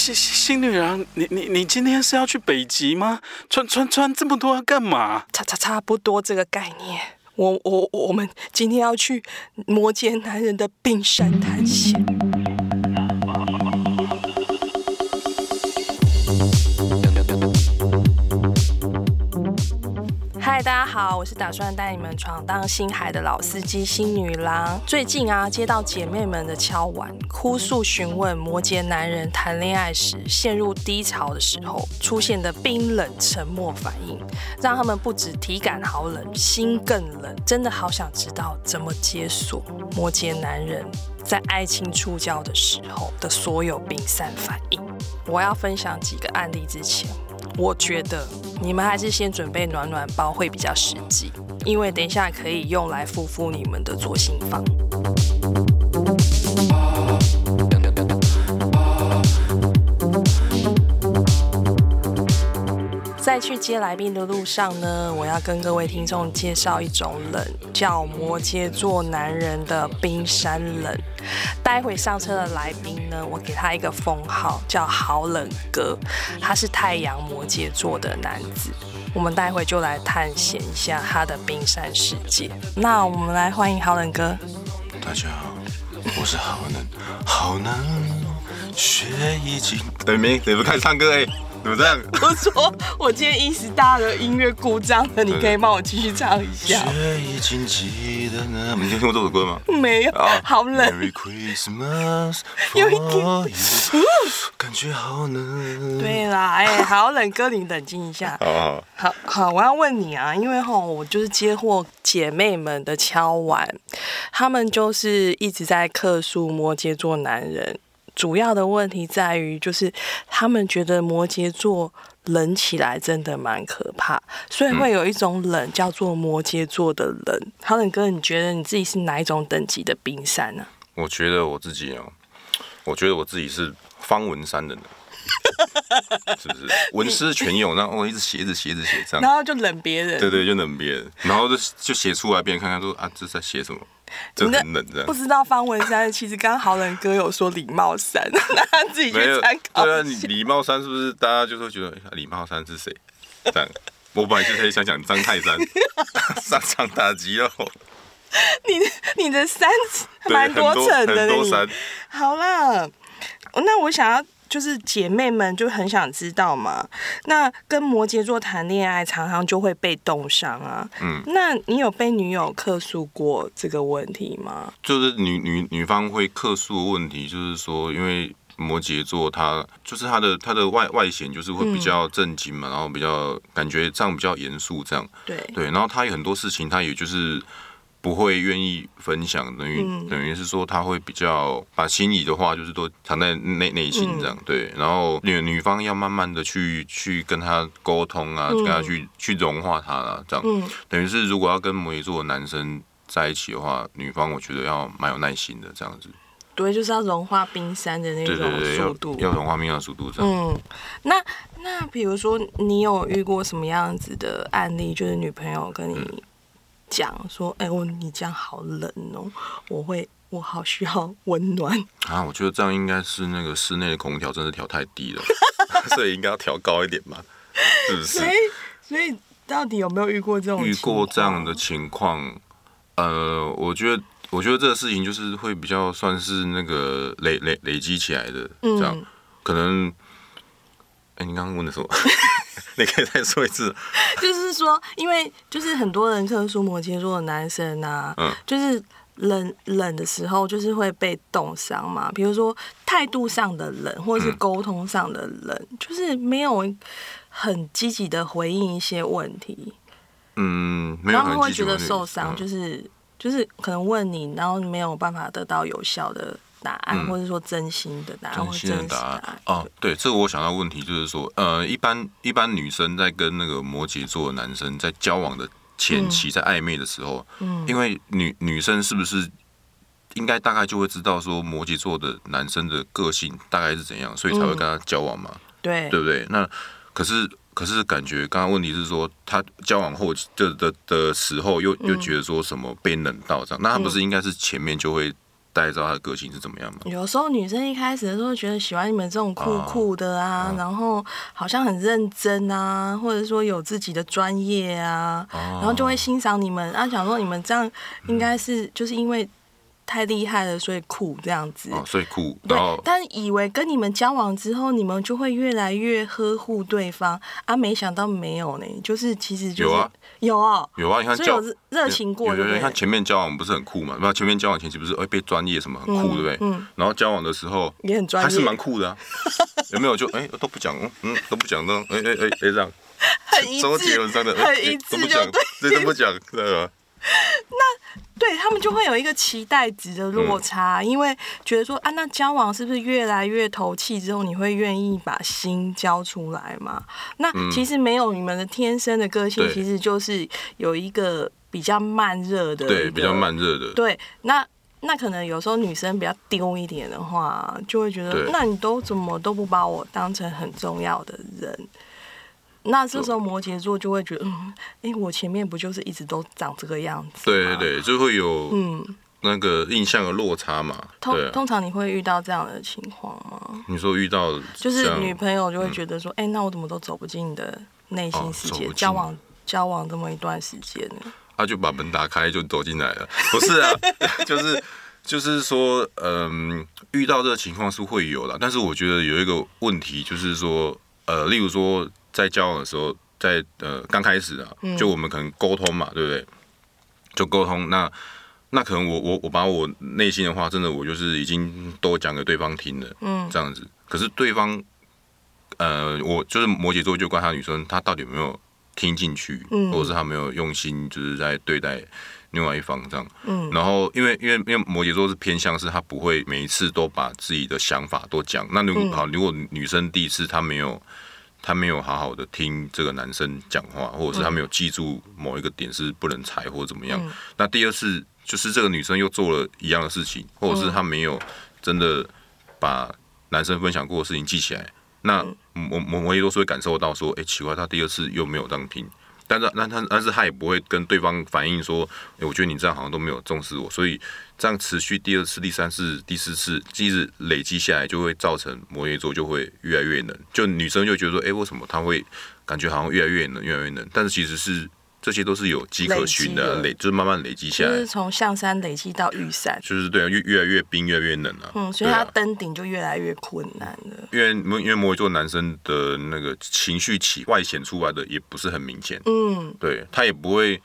新新女郎，你你你今天是要去北极吗？穿穿穿这么多要干嘛？差差差不多这个概念。我我我们今天要去摩羯男人的冰山探险。大家好，我是打算带你们闯荡星海的老司机星女郎。最近啊，接到姐妹们的敲碗，哭诉询问摩羯男人谈恋爱时陷入低潮的时候出现的冰冷沉默反应，让他们不止体感好冷，心更冷。真的好想知道怎么解锁摩羯男人在爱情触礁的时候的所有冰山反应。我要分享几个案例之前。我觉得你们还是先准备暖暖包会比较实际，因为等一下可以用来敷敷你们的左心房。在去接来宾的路上呢，我要跟各位听众介绍一种冷，叫摩羯座男人的冰山冷。待会上车的来宾呢，我给他一个封号，叫好冷哥。他是太阳摩羯座的男子。我们待会就来探险一下他的冰山世界。那我们来欢迎好冷哥。大家好，我是好冷，好冷，雪已经。等明，你们开始唱歌哎。怎么这样？我说我今天一时大的音乐故障了，你可以帮我继续唱一下。你听过这首歌吗？没有，好冷。有一点，感觉好冷。对啦，哎，好冷，哥，你冷静一下。好好好，我要问你啊，因为吼，我就是接获姐妹们的敲碗，他们就是一直在客诉摩羯座男人。主要的问题在于，就是他们觉得摩羯座冷起来真的蛮可怕，所以会有一种冷叫做摩羯座的冷。好冷哥，你觉得你自己是哪一种等级的冰山呢？我觉得我自己哦，我觉得我自己是方文山的冷。是不是文思泉涌？然后我一直写，一直写，一直写这样，然后就冷别人。对对，就冷别人，然后就就写出来，别人看看说啊，这是在写什么？就很冷这样。不知道方文山，其实刚刚好冷哥有说礼貌山，那 他自己去参考。对啊，礼貌山是不是大家就会觉得礼貌山是谁？这样，我本来就可以想讲张泰山，上场打击肉。你你的山蛮多层的，很。好了，那我想要。就是姐妹们就很想知道嘛，那跟摩羯座谈恋爱常常就会被冻伤啊。嗯，那你有被女友客诉过这个问题吗？就是女女女方会客诉的问题，就是说，因为摩羯座他就是他的他的外外显就是会比较震惊嘛，嗯、然后比较感觉这样比较严肃这样。对对，然后他有很多事情，他也就是。不会愿意分享，等于、嗯、等于是说他会比较把心里的话就是都藏在内内心这样，嗯、对。然后女女方要慢慢的去去跟他沟通啊，嗯、跟他去去融化他啊，这样。嗯、等于是如果要跟摩羯座的男生在一起的话，女方我觉得要蛮有耐心的这样子。对，就是要融化冰山的那种速度，要，要融化冰山的速度这样。嗯，那那比如说你有遇过什么样子的案例，就是女朋友跟你、嗯。讲说，哎、欸，我你这样好冷哦，我会，我好需要温暖啊。我觉得这样应该是那个室内的空调真的调太低了，所以应该要调高一点嘛，是不是？所以，所以到底有没有遇过这种遇过这样的情况？呃，我觉得，我觉得这个事情就是会比较算是那个累累累积起来的，这样、嗯、可能。哎、欸，你刚刚问的什么？你可以再说一次，就是说，因为就是很多人特殊摩羯座的男生啊，嗯，就是冷冷的时候，就是会被冻伤嘛。比如说态度上的冷，或者是沟通上的冷，嗯、就是没有很积极的回应一些问题，嗯，然后会觉得受伤，就是、嗯、就是可能问你，然后没有办法得到有效的。答案，嗯、或者说真心的答案，真心的答案。哦，对，这个我想到问题就是说，呃，一般一般女生在跟那个摩羯座的男生在交往的前期，嗯、在暧昧的时候，嗯，因为女女生是不是应该大概就会知道说摩羯座的男生的个性大概是怎样，所以才会跟他交往嘛，嗯、对，对不对？那可是可是感觉刚刚问题是说，他交往后的的的时候又又觉得说什么被冷到这样，嗯、那他不是应该是前面就会。大家知道他的个性是怎么样吗？有时候女生一开始的时候觉得喜欢你们这种酷酷的啊，哦、然后好像很认真啊，或者说有自己的专业啊，哦、然后就会欣赏你们，啊，想说你们这样应该是就是因为。太厉害了，所以酷这样子。哦，所以酷。对，但以为跟你们交往之后，你们就会越来越呵护对方啊，没想到没有呢，就是其实就是有啊，有啊，有啊，你看交热情过，有有你看前面交往不是很酷嘛？那前面交往前期不是哎被专业什么很酷，对不对？嗯。然后交往的时候也很专业，还是蛮酷的啊。有没有就哎都不讲，嗯都不讲，那哎哎哎哎这样，很一致，很一致，就对，都不讲，对吧？那对他们就会有一个期待值的落差，嗯、因为觉得说啊，那交往是不是越来越投契之后，你会愿意把心交出来嘛？那其实没有，你们的天生的个性其实就是有一个比较慢热的，对，比较慢热的。对，那那可能有时候女生比较丢一点的话，就会觉得，那你都怎么都不把我当成很重要的人。那这时候摩羯座就会觉得，嗯，哎，我前面不就是一直都长这个样子？对对对，就会有嗯那个印象的落差嘛。通通常你会遇到这样的情况吗？你说遇到就是女朋友就会觉得说，哎，那我怎么都走不进你的内心世界？交往交往这么一段时间呢？他就把门打开就走进来了，不是啊？就是就是说，嗯，遇到这个情况是会有的，但是我觉得有一个问题就是说，呃，例如说。在交往的时候，在呃刚开始啊，就我们可能沟通嘛，对不对？就沟通，那那可能我我我把我内心的话，真的我就是已经都讲给对方听了，嗯，这样子。可是对方，呃，我就是摩羯座，就观察女生，她到底有没有听进去，或者是她没有用心，就是在对待另外一方这样。嗯。然后，因为因为因为摩羯座是偏向是，她不会每一次都把自己的想法都讲。那如果好，如果女生第一次她没有。他没有好好的听这个男生讲话，或者是他没有记住某一个点是不能踩或者怎么样。嗯、那第二次就是这个女生又做了一样的事情，或者是她没有真的把男生分享过的事情记起来。那我我我也都是会感受到说，哎、欸，奇怪，他第二次又没有这样听。但是，但他但是他也不会跟对方反映说，欸，我觉得你这样好像都没有重视我，所以这样持续第二次、第三次、第四次，即使累积下来，就会造成摩羯座就会越来越冷。就女生就觉得说，欸，为什么他会感觉好像越来越冷，越来越冷？但是其实是。这些都是有迹可循的，累，累就是慢慢累积下来，就是从象山累积到玉山，就是对啊，越越来越冰，越来越冷啊。嗯，所以他登顶就越来越困难了。啊、因为因为摩羯座男生的那个情绪起外显出来的也不是很明显，嗯，对他也不会，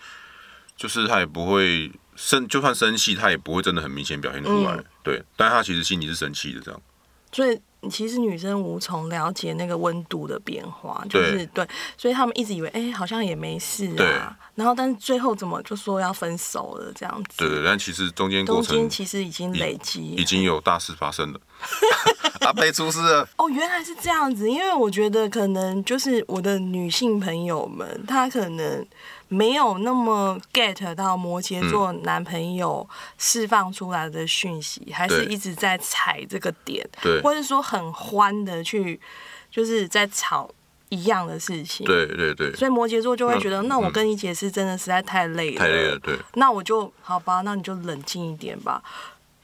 就是他也不会生，就算生气，他也不会真的很明显表现出来，嗯、对，但他其实心里是生气的这样。所以。其实女生无从了解那个温度的变化，就是对，对，所以他们一直以为，哎、欸，好像也没事啊。然后，但是最后怎么就说要分手了这样子？对对，但其实中间过程，中间其实已经累积，已经有大事发生了，阿贝出事了。哦，原来是这样子，因为我觉得可能就是我的女性朋友们，她可能。没有那么 get 到摩羯座男朋友释放出来的讯息，嗯、还是一直在踩这个点，对或者说很欢的去，就是在吵一样的事情。对对对。所以摩羯座就会觉得，那，那我跟你解释真的实在太累了。太累了，对。那我就好吧，那你就冷静一点吧。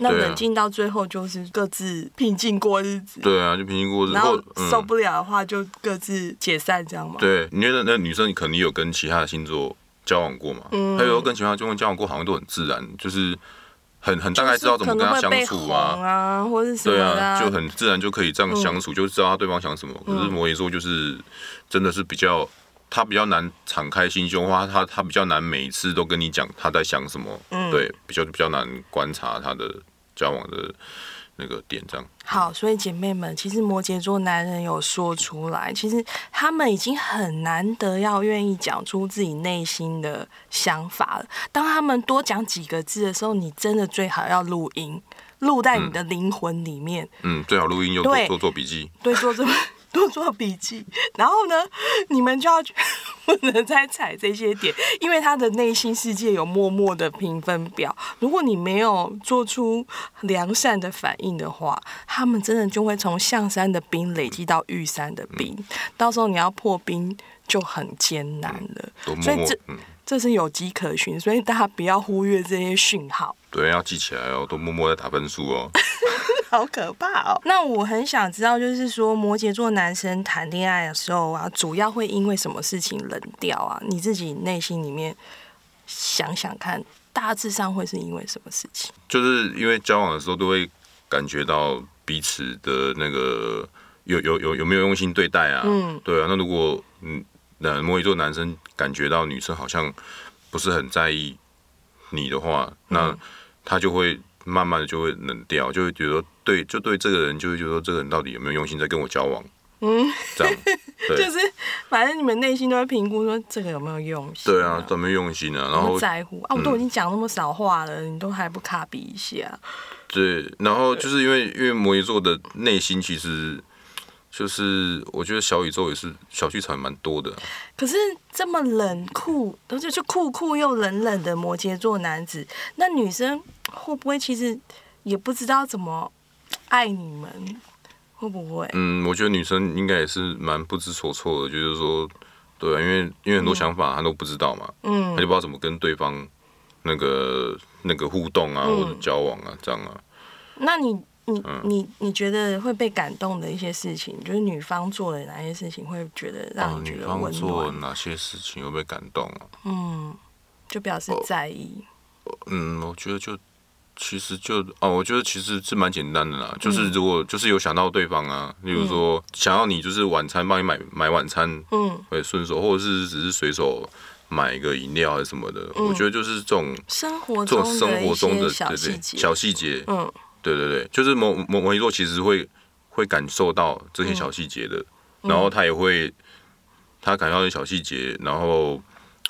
那冷静到最后就是各自平静过日子。对啊，就平静过日子。然后受不了的话就各自解散，这样吗？对，你觉得那女生你肯定有跟其他的星座交往过嘛？嗯，还有跟其他星座交往过，好像都很自然，就是很很大概知道怎么跟他相处啊，啊，或者什么对啊，就很自然就可以这样相处，嗯、就知道他对方想什么。可是摩羯座就是真的是比较，他比较难敞开心胸，话他他比较难每一次都跟你讲他在想什么，嗯、对，比较比较难观察他的。交往的那个点，这样好。所以姐妹们，其实摩羯座男人有说出来，其实他们已经很难得要愿意讲出自己内心的想法了。当他们多讲几个字的时候，你真的最好要录音，录在你的灵魂里面。嗯，最好录音又做做做笔记，对，做做。多做笔记，然后呢，你们就要不能再踩这些点，因为他的内心世界有默默的评分表。如果你没有做出良善的反应的话，他们真的就会从象山的冰累积到玉山的冰，到时候你要破冰就很艰难了。嗯、所以这、嗯、这是有迹可循，所以大家不要忽略这些讯号。对，要记起来哦，都默默在打分数哦。好可怕哦！那我很想知道，就是说摩羯座男生谈恋爱的时候啊，主要会因为什么事情冷掉啊？你自己内心里面想想看，大致上会是因为什么事情？就是因为交往的时候都会感觉到彼此的那个有有有有没有用心对待啊？嗯，对啊。那如果嗯，那摩羯座男生感觉到女生好像不是很在意你的话，那他就会。慢慢的就会冷掉，就会觉得对，就对这个人就会觉得说这个人到底有没有用心在跟我交往，嗯，这样，就是反正你们内心都会评估说这个有没有用心，对啊，有没有用心啊，然后在乎啊，我都已经讲那么少话了，嗯，你都还不卡比一下，对，然后就是因为因为摩羯座的内心其实。就是我觉得小宇宙也是小剧场蛮多的，可是这么冷酷，而且就酷酷又冷冷的摩羯座男子，那女生会不会其实也不知道怎么爱你们？会不会？嗯，我觉得女生应该也是蛮不知所措的，就是说，对啊，因为因为很多想法她都不知道嘛，嗯，她就不知道怎么跟对方那个那个互动啊，或者交往啊，这样啊。那你？你你你觉得会被感动的一些事情，就是女方做的哪些事情会觉得让你觉得温暖？女方做哪些事情会被感动啊？嗯，就表示在意。嗯，我觉得就其实就哦，我觉得其实是蛮简单的啦，就是如果就是有想到对方啊，例如说想要你就是晚餐帮你买买晚餐，嗯，会顺手，或者是只是随手买一个饮料还是什么的，我觉得就是这种生活这种生活中的小细节，小细节，嗯。对对对，就是摩摩摩羯座其实会会感受到这些小细节的，嗯、然后他也会他感受到小细节，然后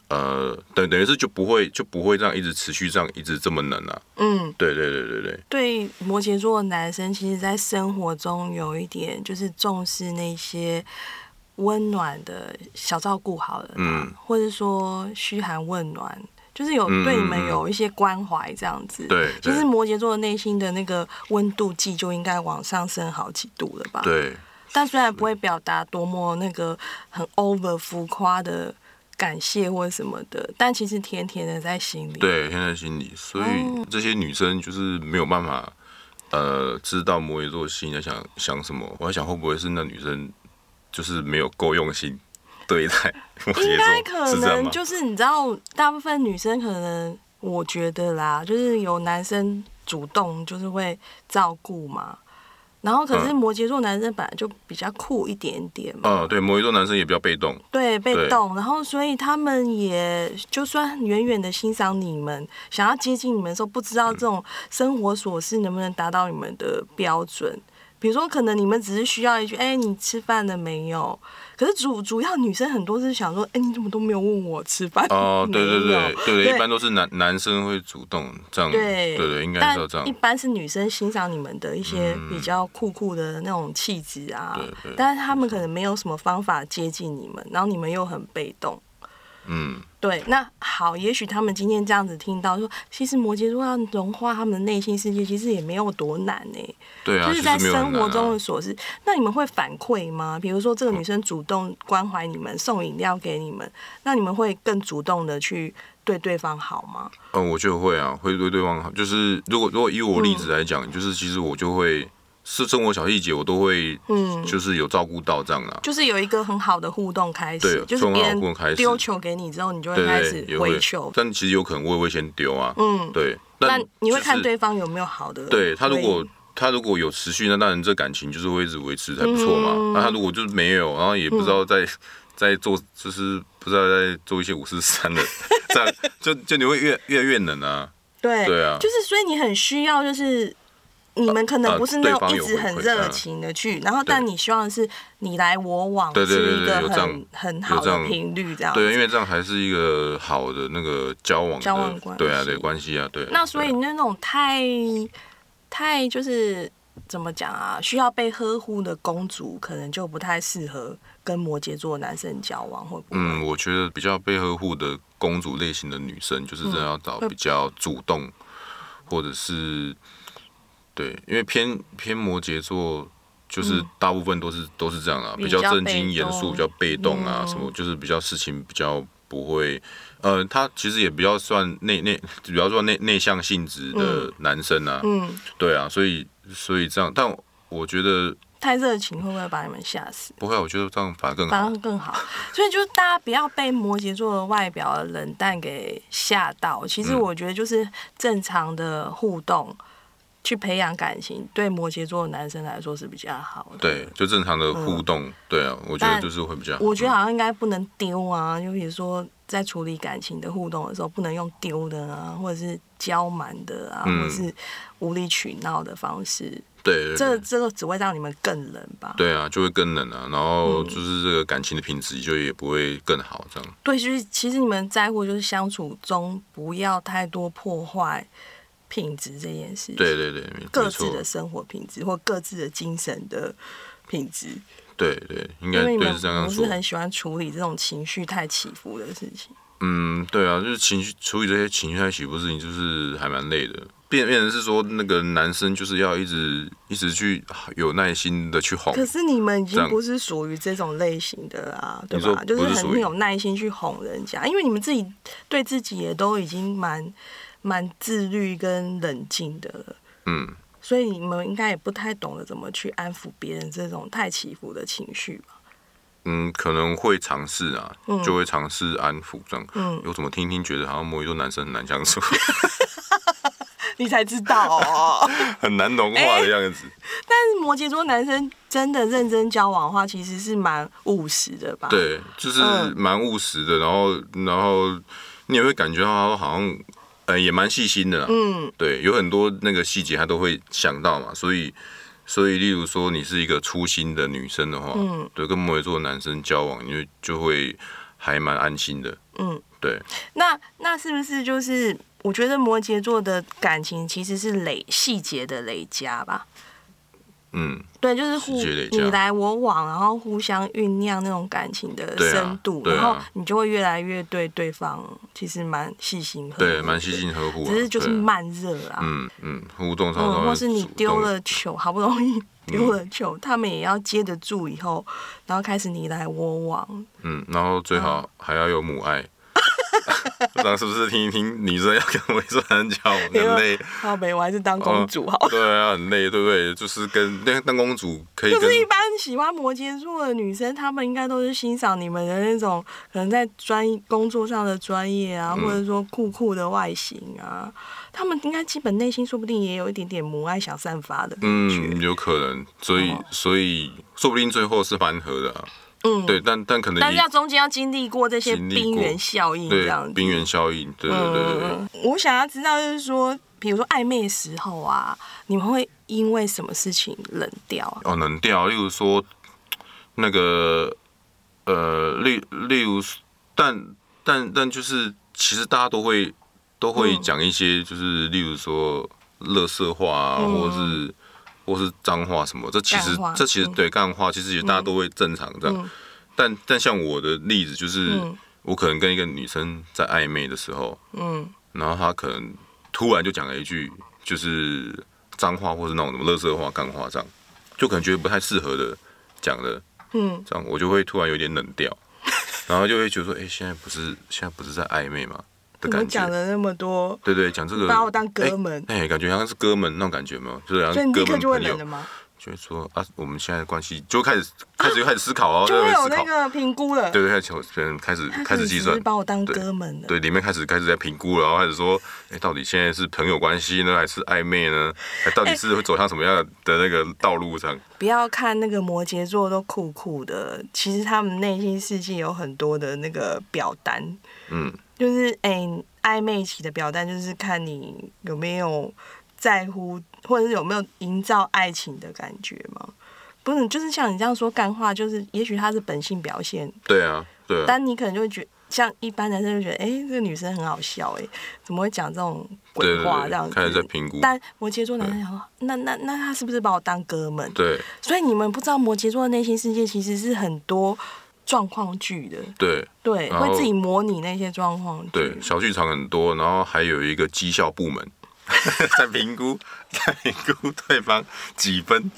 呃等等于是就不会就不会这样一直持续这样一直这么冷啊。嗯，对对对对对。对摩羯座的男生，其实在生活中有一点就是重视那些温暖的小照顾，好了，嗯，或者说嘘寒问暖。就是有对你们有一些关怀这样子，对，其实摩羯座的内心的那个温度计就应该往上升好几度了吧？对。但虽然不会表达多么那个很 over 浮夸的感谢或什么的，但其实甜甜的在心里。对，甜在心里。所以这些女生就是没有办法，呃，知道摩羯座心里在想想什么。我在想会不会是那女生就是没有够用心。对待，应该可能就是你知道，大部分女生可能我觉得啦，就是有男生主动就是会照顾嘛，然后可是摩羯座男生本来就比较酷一点点嘛。嗯，对，摩羯座男生也比较被动。对，被动，然后所以他们也就算远远的欣赏你们，想要接近你们的时候，不知道这种生活琐事能不能达到你们的标准。比如说，可能你们只是需要一句“哎、欸，你吃饭了没有？”可是主主要女生很多是想说：“哎、欸，你怎么都没有问我吃饭？”哦，对对对对，对，一般都是男男生会主动这样，对对对，应该是这样。一般是女生欣赏你们的一些比较酷酷的那种气质啊，对对，但是他们可能没有什么方法接近你们，然后你们又很被动。嗯，对，那好，也许他们今天这样子听到说，其实摩羯座要融化他们的内心世界，其实也没有多难呢。对啊，就是在生活中的琐事。那你们会反馈吗？比如说这个女生主动关怀你们，送饮料给你们，那你们会更主动的去对对方好吗？嗯，我就会啊，会对对方好。就是如果如果以我例子来讲，嗯，就是其实我就会。是生活小细节，我都会，嗯，就是有照顾到这样啊，就是有一个很好的互动开始，对，就是别人丢球给你之后，你就会开始回球。但其实有可能我也会先丢啊，嗯，对。那你会看对方有没有好的？对他如果他如果有持续，那当然这感情就是会一直维持还不错嘛。那他如果就是没有，然后也不知道在在做，就是不知道在做一些五四三的，这样就就你会越越来越冷啊。对对啊，就是所以你很需要就是。你们可能不是那种一直很热情的去，然后但你希望是你来我往，是一个很很好的频率这样。对，因为这样还是一个好的那个交往交往关系，对啊，对关系啊，对。那所以那种太太就是怎么讲啊？需要被呵护的公主，可能就不太适合跟摩羯座男生交往，会不会？嗯，我觉得比较被呵护的公主类型的女生，就是真的要找比较主动，或者是。对，因为偏偏摩羯座，就是大部分都是都是这样啊，比较正经严肃，比较被动啊，什么就是比较事情比较不会，呃，他其实也比较算内内，比较说内内向性质的男生啊，嗯，对啊，所以所以这样，但我觉得。太热情会不会把你们吓死？不会，我觉得这样反而更好。反而更好，所以就是大家不要被摩羯座的外表的冷淡给吓到。其实我觉得就是正常的互动，去培养感情，对摩羯座的男生来说是比较好的。对，就正常的互动，嗯、对啊，我觉得就是会比较好。我觉得好像应该不能丢啊，就比如说在处理感情的互动的时候，不能用丢的啊，或者是娇蛮的啊，嗯、或者是无理取闹的方式。对，这这个只会让你们更冷吧？对啊，就会更冷啊。然后就是这个感情的品质就也不会更好，这样。对，就是其实你们在乎就是相处中不要太多破坏品质这件事情。对对对，各自的生活品质或各自的精神的品质。对对，应该对是这样说。我是很喜欢处理这种情绪太起伏的事情。嗯，对啊，就是情绪处理这些情绪太起伏的事情，就是还蛮累的。变变成是说，那个男生就是要一直一直去有耐心的去哄。可是你们已经不是属于这种类型的啊，对吧？就是很有耐心去哄人家，因为你们自己对自己也都已经蛮蛮自律跟冷静的了。嗯。所以你们应该也不太懂得怎么去安抚别人这种太起伏的情绪吧？嗯，可能会尝试啊，就会尝试安抚这样。嗯。有怎么听听觉得好像摩羯座男生很难相处。你才知道哦，很难融化的样子。但是摩羯座男生真的认真交往的话，其实是蛮务实的吧？对，就是蛮务实的。然后，然后你也会感觉到他好像，呃，也蛮细心的啦。嗯，对，有很多那个细节他都会想到嘛。所以，所以，例如说你是一个粗心的女生的话，嗯，对，跟摩羯座男生交往，你就就会还蛮安心的。嗯，对。那那是不是就是？我觉得摩羯座的感情其实是累细节的累加吧。嗯，对，就是互你来我往，然后互相酝酿那种感情的深度，啊啊、然后你就会越来越对对方其实蛮细心呵护，对，蛮细心呵护，只是就是慢热啊。嗯嗯，互动上，或是你丢了球，好不容易丢了球，嗯、他们也要接得住，以后然后开始你来我往。嗯，然后最好还要有母爱。不知道是不是听一听女生要跟摩羯座男交往很累？好没，我还是当公主好。哦。对啊，很累，对不对？就是跟那当公主可以。就是一般喜欢摩羯座的女生，她们应该都是欣赏你们的那种，可能在专工作上的专业啊，或者说酷酷的外形啊，她、嗯、们应该基本内心说不定也有一点点母爱想散发的。嗯，有可能，所以所以说不定最后是蛮合的啊。嗯，对，但但可能，但是要中间要经历过这些冰原效应，这样子。冰原效应，对对对对，对、嗯。我想要知道，就是说，比如说暧昧的时候啊，你们会因为什么事情冷掉？哦，冷掉，例如说，那个，呃，例例如，但但但就是，其实大家都会都会讲一些，就是例如说，乐色话啊，嗯、或者是。或是脏话什么，这其实这其实对干话，其实也大家都会正常这样。嗯、但但像我的例子就是，嗯、我可能跟一个女生在暧昧的时候，嗯，然后她可能突然就讲了一句就是脏话，或是那种什么垃圾话、干话这样，就可能觉得不太适合的讲的，嗯，这样我就会突然有点冷掉，然后就会觉得说，哎、欸，现在不是现在不是在暧昧吗？怎么讲了那么多？对对，讲这个把我当哥们，哎、欸欸，感觉好像是哥们那种感觉嘛，就是哥们朋友。就会说啊，我们现在的关系就开始 开始就开始思考哦，就会有那个评估了。对对，开始开始开始计算，把我当哥们了。对，里面开始开始在评估了，然后开始说，哎，到底现在是朋友关系呢，还是暧昧呢？还到底是会走向什么样的那个道路上？不要看那个摩羯座都酷酷的，其实他们内心世界有很多的那个表单。嗯，就是哎，暧昧期的表单，就是看你有没有在乎。或者是有没有营造爱情的感觉吗？不是，就是像你这样说干话，就是也许他是本性表现。对啊，对啊。但你可能就会觉得，像一般男生就觉得，哎、欸，这个女生很好笑，哎，怎么会讲这种鬼话这样子？开始在评估。但摩羯座男生想说，对那那那他是不是把我当哥们？对。所以你们不知道摩羯座的内心世界其实是很多状况剧的。对。对，会自己模拟那些状况剧。对，小剧场很多，然后还有一个绩效部门。在评估，在评估对方几分。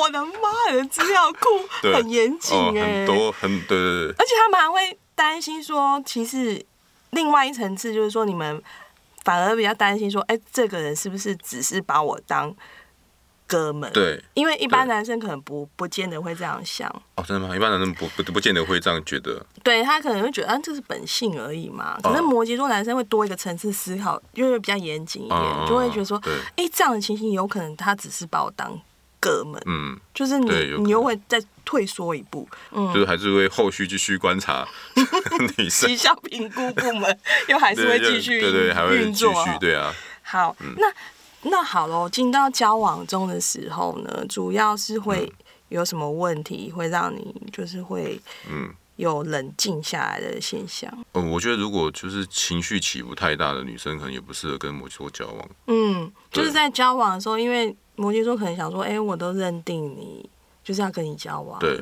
我的妈的，资料库 很严谨哎，很多很对对对，而且他们还会担心说，其实另外一层次就是说，你们反而比较担心说，哎，这个人是不是只是把我当哥们？对，因为一般男生可能不不见得会这样想。哦，真的吗？一般男生不不不见得会这样觉得。对，他可能会觉得，啊，这是本性而已嘛。可是摩羯座男生会多一个层次思考，因为比较严谨一点，哦、就会觉得说，哎，这样的情形有可能他只是把我当哥们。嗯，就是你你又会再退缩一步，嗯，就是还是会后续继续观察 女生。绩效评估部门又还是会继续对对还会继续，对啊。好，嗯、那。那好喽，进到交往中的时候呢，主要是会有什么问题会让你就是会嗯有冷静下来的现象？嗯，我觉得如果就是情绪起伏太大的女生，可能也不适合跟摩羯座交往。嗯，就是在交往的时候，因为摩羯座可能想说，哎、欸，我都认定你就是要跟你交往了，对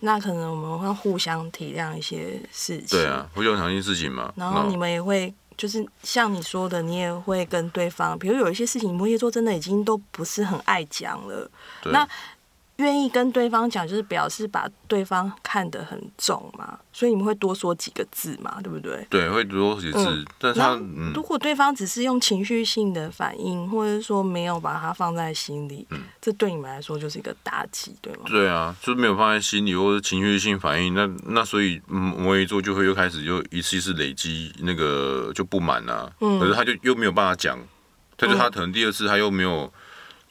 那可能我们会互相体谅一些事情。对啊，互相体谅一些事情嘛。然后你们也会。就是像你说的，你也会跟对方，比如有一些事情，摩羯座真的已经都不是很爱讲了。那愿意跟对方讲，就是表示把对方看得很重嘛，所以你们会多说几个字嘛，对不对？对，会多说几个字。嗯、但是他，如果对方只是用情绪性的反应，或者说没有把它放在心里，嗯，这对你们来说就是一个打击，对吗？对啊，就是没有放在心里，或者情绪性反应，那那所以摩羯座就会又开始就一次一次累积那个就不满啊，嗯，可是他就又没有办法讲，他就他可能第二次他又没有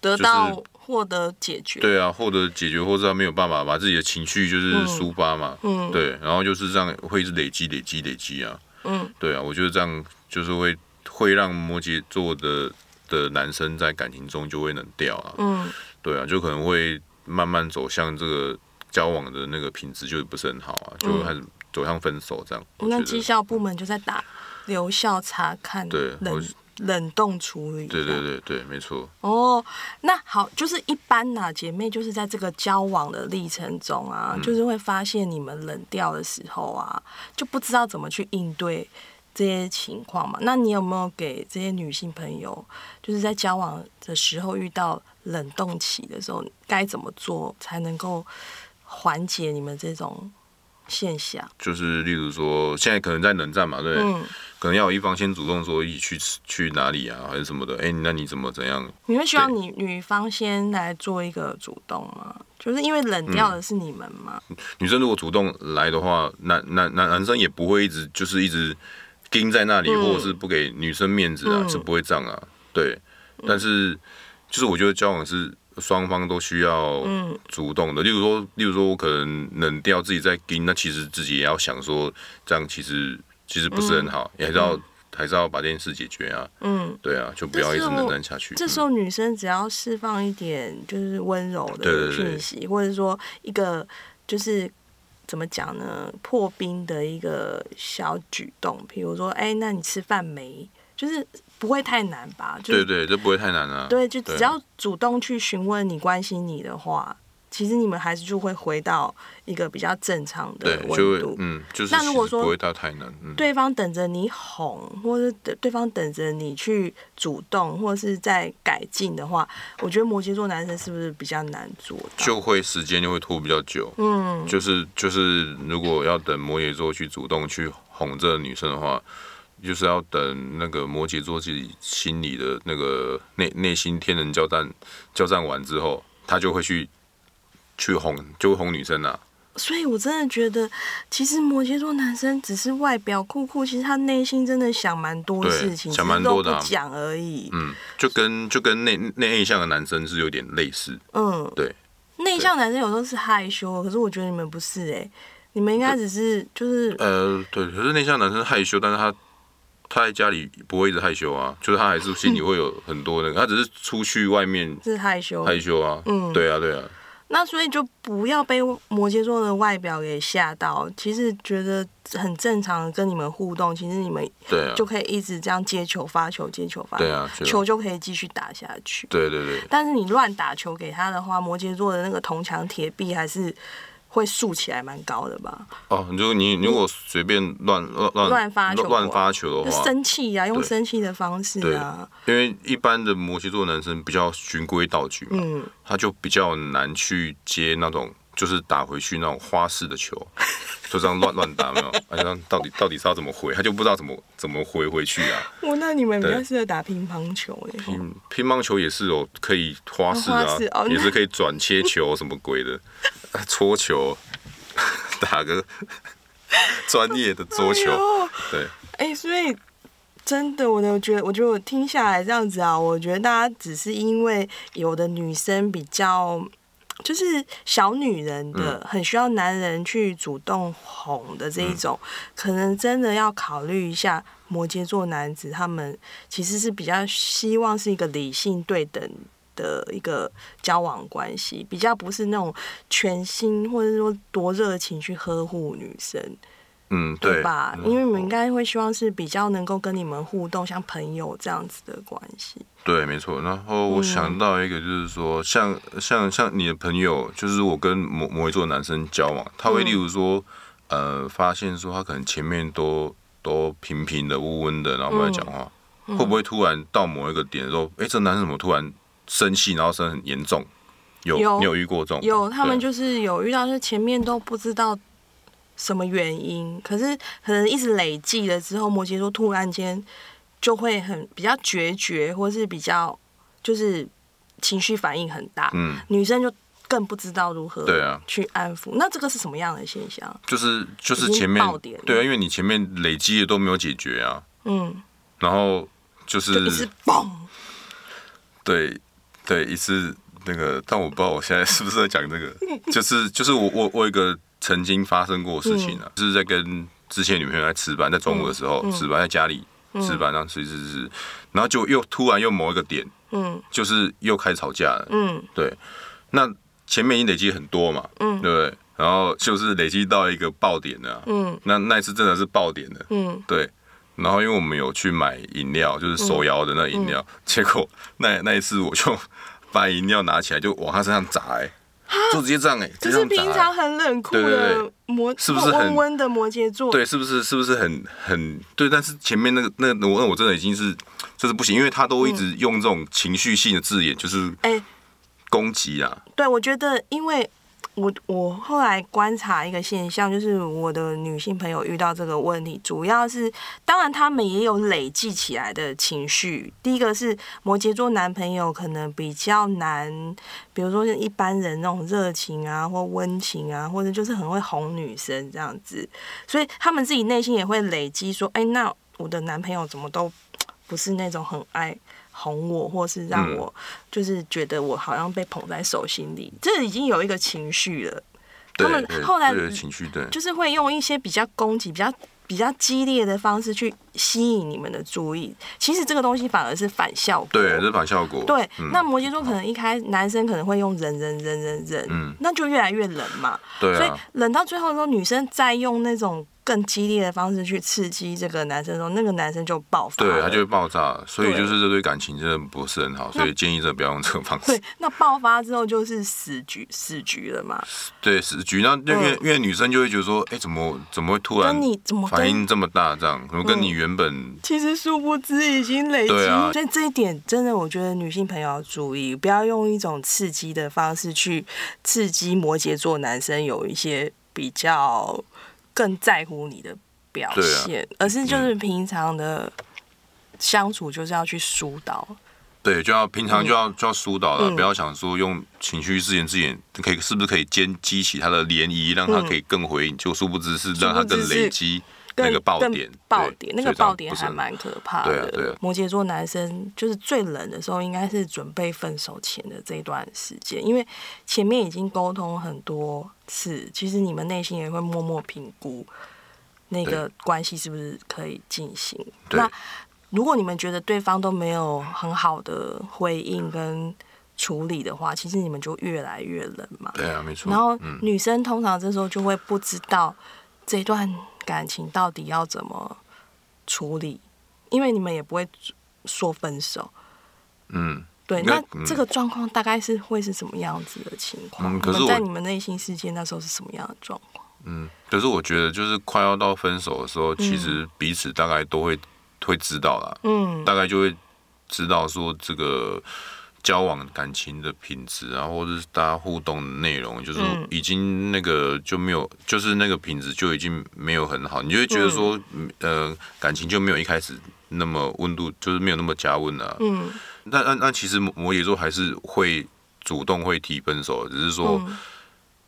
得到。获得解决，对啊，获得解决，或者他没有办法把自己的情绪就是抒发嘛，嗯，对，然后就是这样会一直累积、累积、累积啊，嗯，对啊，我觉得这样就是会会让摩羯座的的男生在感情中就会冷掉啊，嗯，对啊，就可能会慢慢走向这个交往的那个品质就不是很好啊，就开始走向分手这样。那绩效部门就在打留校查看，对。冷冻处理。对对对对，没错。哦，那好，就是一般呐、啊，姐妹就是在这个交往的历程中啊，嗯、就是会发现你们冷掉的时候啊，就不知道怎么去应对这些情况嘛。那你有没有给这些女性朋友，就是在交往的时候遇到冷冻期的时候，该怎么做才能够缓解你们这种？现象就是，例如说，现在可能在冷战嘛，对，嗯、可能要有一方先主动说一起去去哪里啊，还是什么的。哎、欸，那你怎么怎样？你会希望你女方先来做一个主动吗？就是因为冷掉的是你们嘛、嗯。女生如果主动来的话，男男男男生也不会一直就是一直盯在那里，嗯、或者是不给女生面子啊，嗯、是不会这样啊。对，但是就是我觉得交往是。双方都需要主动的，例如说，例如说我可能冷掉自己在跟，那其实自己也要想说，这样其实其实不是很好，也还是要还是要把这件事解决啊。嗯，对啊，就不要一直冷战下去。这时候女生只要释放一点就是温柔的讯息，或者说一个就是怎么讲呢，破冰的一个小举动，比如说，哎，那你吃饭没？就是。不会太难吧？对对，这不会太难啊。对，就只要主动去询问你、关心你的话，其实你们还是就会回到一个比较正常的温度。嗯，就是。那如果说不会到太难，对方等着你哄，或者等对方等着你去主动，或者是在改进的话，我觉得摩羯座男生是不是比较难做？就会时间就会拖比较久。嗯，就是就是，如果要等摩羯座去主动去哄这个女生的话。就是要等那个摩羯座自己心里的那个内内心天人交战交战完之后，他就会去去哄，就会哄女生啊。所以我真的觉得，其实摩羯座男生只是外表酷酷，其实他内心真的想蛮多事情，想蛮多的，讲而已。嗯，就跟就跟内内向的男生是有点类似。嗯，对。内向男生有时候是害羞，可是我觉得你们不是哎、欸，你们应该只是就是呃，对，可是内向男生害羞，但是他。他在家里不会一直害羞啊，就是他还是心里会有很多那个，他只是出去外面是害羞害羞啊，嗯，对啊对啊。那所以就不要被摩羯座的外表给吓到，其实觉得很正常，跟你们互动，其实你们对啊就可以一直这样接球发球接球发球，对啊，球就可以继续打下去。对对对。但是你乱打球给他的话，摩羯座的那个铜墙铁壁还是会竖起来蛮高的吧？哦，你就你如果随便乱乱乱发球乱发球的话，生气啊，用生气的方式啊。因为一般的摩羯座男生比较循规蹈矩嘛，嗯，他就比较难去接那种就是打回去那种花式的球，就这样乱乱打没有？哎，这样到底到底是要怎么回？他就不知道怎么怎么回回去啊。哦，那你们比较适合打乒乓球哎。乒乒乓球也是有可以花式啊，也是可以转切球什么鬼的。搓球，打个 专业的桌球，哎、对。哎、欸，所以真的，我都觉得，我觉得我听下来这样子啊，我觉得大家只是因为有的女生比较就是小女人的，嗯、很需要男人去主动哄的这一种，嗯、可能真的要考虑一下摩羯座男子，他们其实是比较希望是一个理性对等。的一个交往关系，比较不是那种全心或者说多热情去呵护女生，嗯，对，对吧？因为你们应该会希望是比较能够跟你们互动，像朋友这样子的关系。对，没错。然后我想到一个，就是说，嗯、像像像你的朋友，就是我跟某某一座男生交往，他会例如说，嗯、呃，发现说他可能前面都都平平的、温温的，然后来讲话，嗯、会不会突然到某一个点说，哎、欸，这男生怎么突然？生气，然后生很严重，有有，你有遇过这种？有，他们就是有遇到，就是前面都不知道什么原因，可是可能一直累积了之后，摩羯座突然间就会很比较决绝，或是比较就是情绪反应很大。嗯，女生就更不知道如何对啊去安抚。那这个是什么样的现象？就是就是前面对啊，因为你前面累积的都没有解决啊。嗯，然后就是就一直嘣，对。对，一次那个，但我不知道我现在是不是在讲这个，就是就是我我我有一个曾经发生过的事情啊，嗯、就是在跟之前女朋友在吃饭，在中午的时候、嗯、吃饭，在家里吃饭，然后吃吃吃，然后就又突然又某一个点，嗯，就是又开始吵架了，嗯，对，那前面已经累积很多嘛，嗯，对不对？然后就是累积到一个爆点了，嗯，那那一次真的是爆点了，嗯，对。然后因为我们有去买饮料，就是手摇的那饮料，结果那那一次我就把饮料拿起来就往他身上砸，哎，就直接这样哎，就是平常很冷酷的摩，是不是很温的摩羯座？对，是不是是不是很很对？但是前面那个那个我那我真的已经是就是不行，因为他都一直用这种情绪性的字眼，就是哎攻击啊。对，我觉得因为。我我后来观察一个现象，就是我的女性朋友遇到这个问题，主要是当然他们也有累积起来的情绪。第一个是摩羯座男朋友可能比较难，比如说像一般人那种热情啊，或温情啊，或者就是很会哄女生这样子，所以他们自己内心也会累积说，哎，那我的男朋友怎么都不是那种很爱。哄我，或是让我，就是觉得我好像被捧在手心里，这已经有一个情绪了。他们后来情绪对，就是会用一些比较攻击、比较比较激烈的方式去吸引你们的注意。其实这个东西反而是反效果，对，是反效果。对，那摩羯座可能一开男生可能会用忍忍忍忍忍，嗯，那就越来越冷嘛。对，所以冷到最后的时候，女生再用那种。更激烈的方式去刺激这个男生的时候，那个男生就爆发，对，他就会爆炸，所以就是这对感情真的不是很好，所以建议真的不要用这个方式。对，那爆发之后就是死局，死局了嘛？对，死局。那因为、嗯、因为女生就会觉得说，哎、欸，怎么怎么会突然你怎么反应这么大？这样，怎么跟你原本、嗯、其实殊不知已经累积。啊、所以这一点真的，我觉得女性朋友要注意，不要用一种刺激的方式去刺激摩羯座男生有一些比较。更在乎你的表现，啊、而是就是平常的相处就是要去疏导，对，就要平常就要就要疏导了，嗯、不要想说用情绪自言自语可以是不是可以兼激起他的涟漪，让他可以更回应，嗯、就殊不知是让他更累积。那个爆点，爆点，那个爆点还蛮可怕的。对啊，对啊。摩羯座男生就是最冷的时候，应该是准备分手前的这一段时间，因为前面已经沟通很多次，其实你们内心也会默默评估那个关系是不是可以进行。那如果你们觉得对方都没有很好的回应跟处理的话，其实你们就越来越冷嘛。对啊，没错。然后女生通常这时候就会不知道这一段。感情到底要怎么处理？因为你们也不会说分手，嗯，对，那这个状况大概是会是什么样子的情况？嗯，可是在你们内心世界那时候是什么样的状况？嗯，可是我觉得就是快要到分手的时候，其实彼此大概都会会知道啦，嗯，大概就会知道说这个交往感情的品质啊，或者是大家互动的内容，就是已经那个就没有，就是那个品质就已经没有很好，你就会觉得说，呃，感情就没有一开始那么温度，就是没有那么加温了，嗯，那那那其实摩羯座还是会主动会提分手，只是说。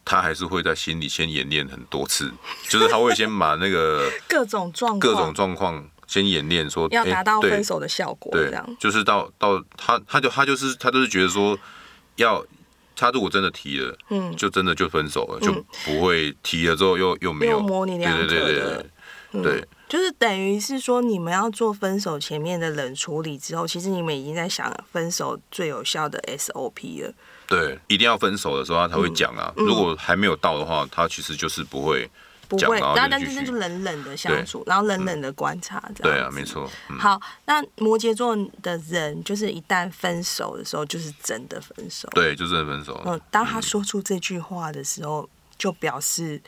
他还是会在心里先演练很多次，就是他会先把那个各种状各种状况先演练，说要达到分手的效果，这样。对，就是到到他他就他就是他就是觉得说，要他如果真的提了，嗯，就真的就分手了，就不会提了之后又又没有。模棱两可的，对对对对，嗯、对，就是等于是说你们要做分手前面的冷处理之后，其实你们已经在想分手最有效的 SOP 了。对，一定要分手的时候他才会讲啊。如果还没有到的话，他其实就是不会讲，不会。然后但是那就是冷冷的相处，然后冷冷的观察这样。对啊，没错。嗯、好，那摩羯座的人就是一旦分手的时候，就是真的分手。对，就真的分手。嗯，当他说出这句话的时候，就表示。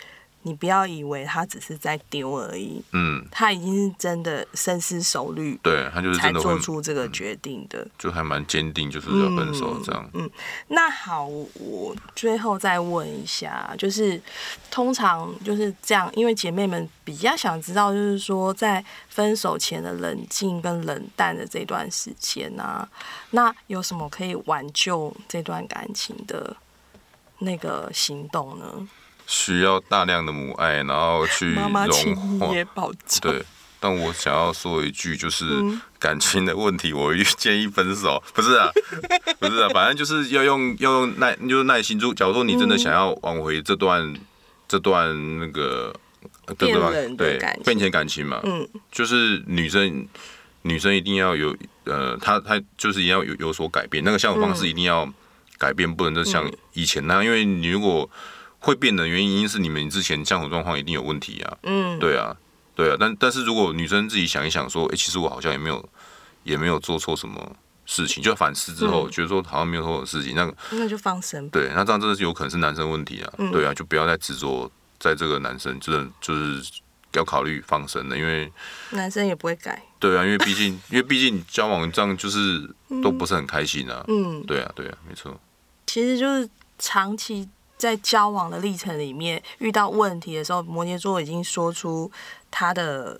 你不要以为他只是在丢而已，嗯，他已经是真的深思熟虑，对，他就是才做出这个决定的，就还蛮坚定，就是要分手这样。嗯，嗯，那好，我最后再问一下，就是通常就是这样，因为姐妹们比较想知道，就是说在分手前的冷静跟冷淡的这段时间呢、啊，那有什么可以挽救这段感情的那个行动呢？需要大量的母爱，然后去融化。对，但我想要说一句，就是感情的问题，我建议分手。不是啊，不是啊，反正就是要用要用耐，就是耐心。就假如说你真的想要挽回这段这段那个变冷的感情，变成感情嘛，嗯，就是女生女生一定要有呃，她她就是一定要有有所改变，那个相处方式一定要改变，不能就像以前那样，因为你如果。会变的原因是你们之前相处状况一定有问题啊。嗯，对啊，对啊。但但是如果女生自己想一想，说，哎，其实我好像也没有，也没有做错什么事情，就反思之后，觉得说好像没有错的事情，那那就放生。对，那这样真的是有可能是男生问题啊。对啊，就不要再执着在这个男生，真的就是要考虑放生的，因为男生也不会改。对啊，因为毕竟，因为毕竟交往这样就是都不是很开心啊。嗯，对啊，对啊，没错。其实就是长期。在交往的历程里面，遇到问题的时候，摩羯座已经说出他的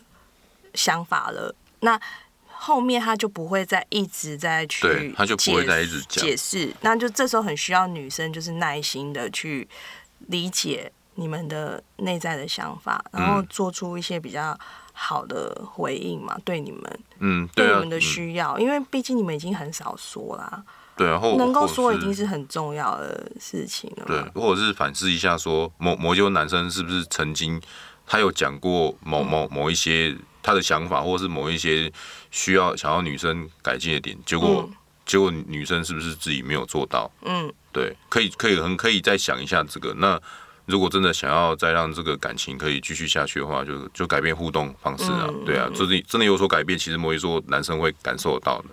想法了。那后面他就不会再一直在去，他就不会再一直解释。那就这时候很需要女生，就是耐心的去理解你们的内在的想法，然后做出一些比较好的回应嘛，对你们，嗯，对你们的需要，嗯、因为毕竟你们已经很少说啦。对，然后能够说已经是很重要的事情了。对，或者是反思一下，说某某一些男生是不是曾经他有讲过某某某一些他的想法，或者是某一些需要想要女生改进的点，结果、嗯、结果女生是不是自己没有做到？嗯，对，可以可以很可以再想一下这个。那如果真的想要再让这个感情可以继续下去的话，就就改变互动方式啊。嗯、对啊，就是真的有所改变，其实摩羯座男生会感受得到的。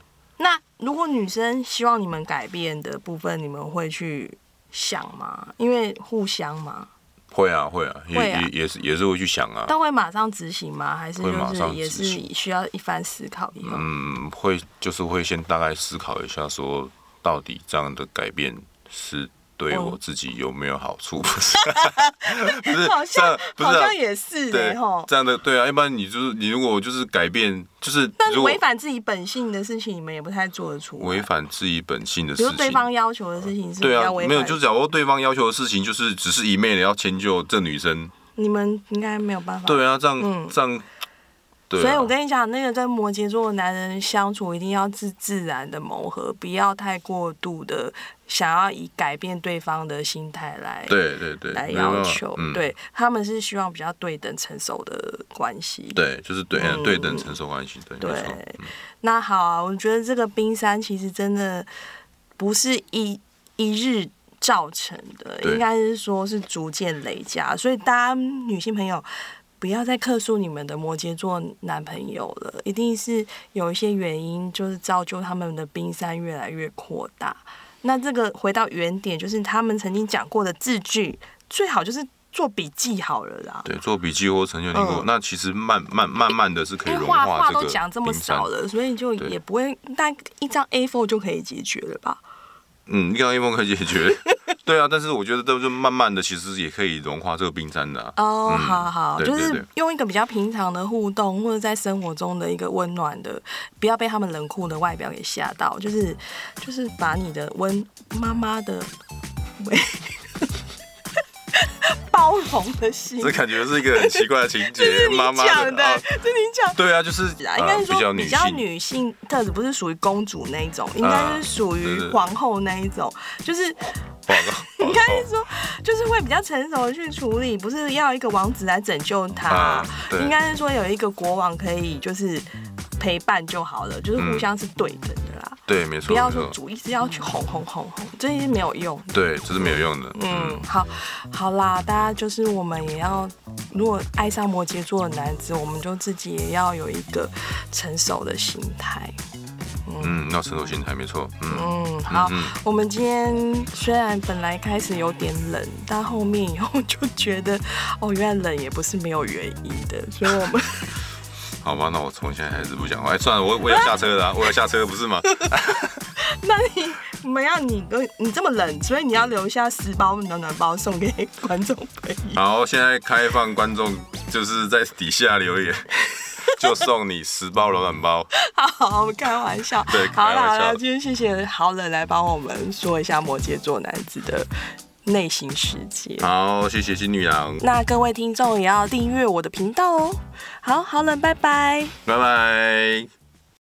那如果女生希望你们改变的部分，你们会去想吗？因为互相嘛。会啊，会啊，也也也是也是会去想啊。但会马上执行吗？还是就是也是需要一番思考一下？嗯，会就是会先大概思考一下，说到底这样的改变是。对我自己有没有好处？不是，不是好像好像也是对吼，这样的对啊，一般你就是你如果就是改变，就是但是违反自己本性的事情，你们也不太做得出。违反自己本性的事情，比如对方要求的事情是对啊，没有，就假如对方要求的事情就是只是一昧的要迁就这女生，你们应该没有办法。对啊，这样这样。所以我跟你讲，那个跟摩羯座的男人相处，一定要自自然的磨合，不要太过度的想要以改变对方的心态来对对对来要求。嗯、对，他们是希望比较对等成熟的关系。对，就是对、嗯、对等成熟关系。对，对。嗯、那好啊，我觉得这个冰山其实真的不是一一日造成的，应该是说是逐渐累加。所以大家女性朋友。不要再客诉你们的摩羯座男朋友了，一定是有一些原因，就是造就他们的冰山越来越扩大。那这个回到原点，就是他们曾经讲过的字句，最好就是做笔记好了啦。对，做笔记或曾经有听过。嗯、那其实慢慢慢慢的是可以融化这个冰山。话都讲这么少了，所以就也不会，大概一张 A4 就可以解决了吧？嗯，一张 A4 可以解决。对啊，但是我觉得都是慢慢的，其实也可以融化这个冰山的、啊。哦，嗯、好好，就是用一个比较平常的互动，或者在生活中的一个温暖的，不要被他们冷酷的外表给吓到，就是就是把你的温妈妈的喂。包容的心，这感觉是一个很奇怪的情节。妈妈讲的，这你讲。对啊，就是应该是说比较女性特质，不是属于公主那一种，应该是属于皇后那一种，就是 应该是说，就是会比较成熟的去处理，不是要一个王子来拯救他，应该是说有一个国王可以就是陪伴就好了，就是互相是对等的啦。对，没错。不要说主一是要去哄哄哄哄，这些没有用。对，这是没有用的。嗯，好，好啦，大家就是我们也要，如果爱上摩羯座的男子，我们就自己也要有一个成熟的心态。嗯，要成熟心态，没错。嗯，好，我们今天虽然本来开始有点冷，但后面以后就觉得，哦，原来冷也不是没有原因的，所以我们。好吧，那我从现在开始不讲话。哎，算了，我我要下车了，我要下车，不是吗？那你我们要你你这么冷，所以你要留下十包暖暖包送给观众朋友。好，现在开放观众就是在底下留言，就送你十包暖暖包。好，好，我们开玩笑。对，好了好了，今天谢谢好冷来帮我们说一下摩羯座男子的。内心世界。好，谢谢金女郎。那各位听众也要订阅我的频道哦。好，好冷，拜拜，拜拜。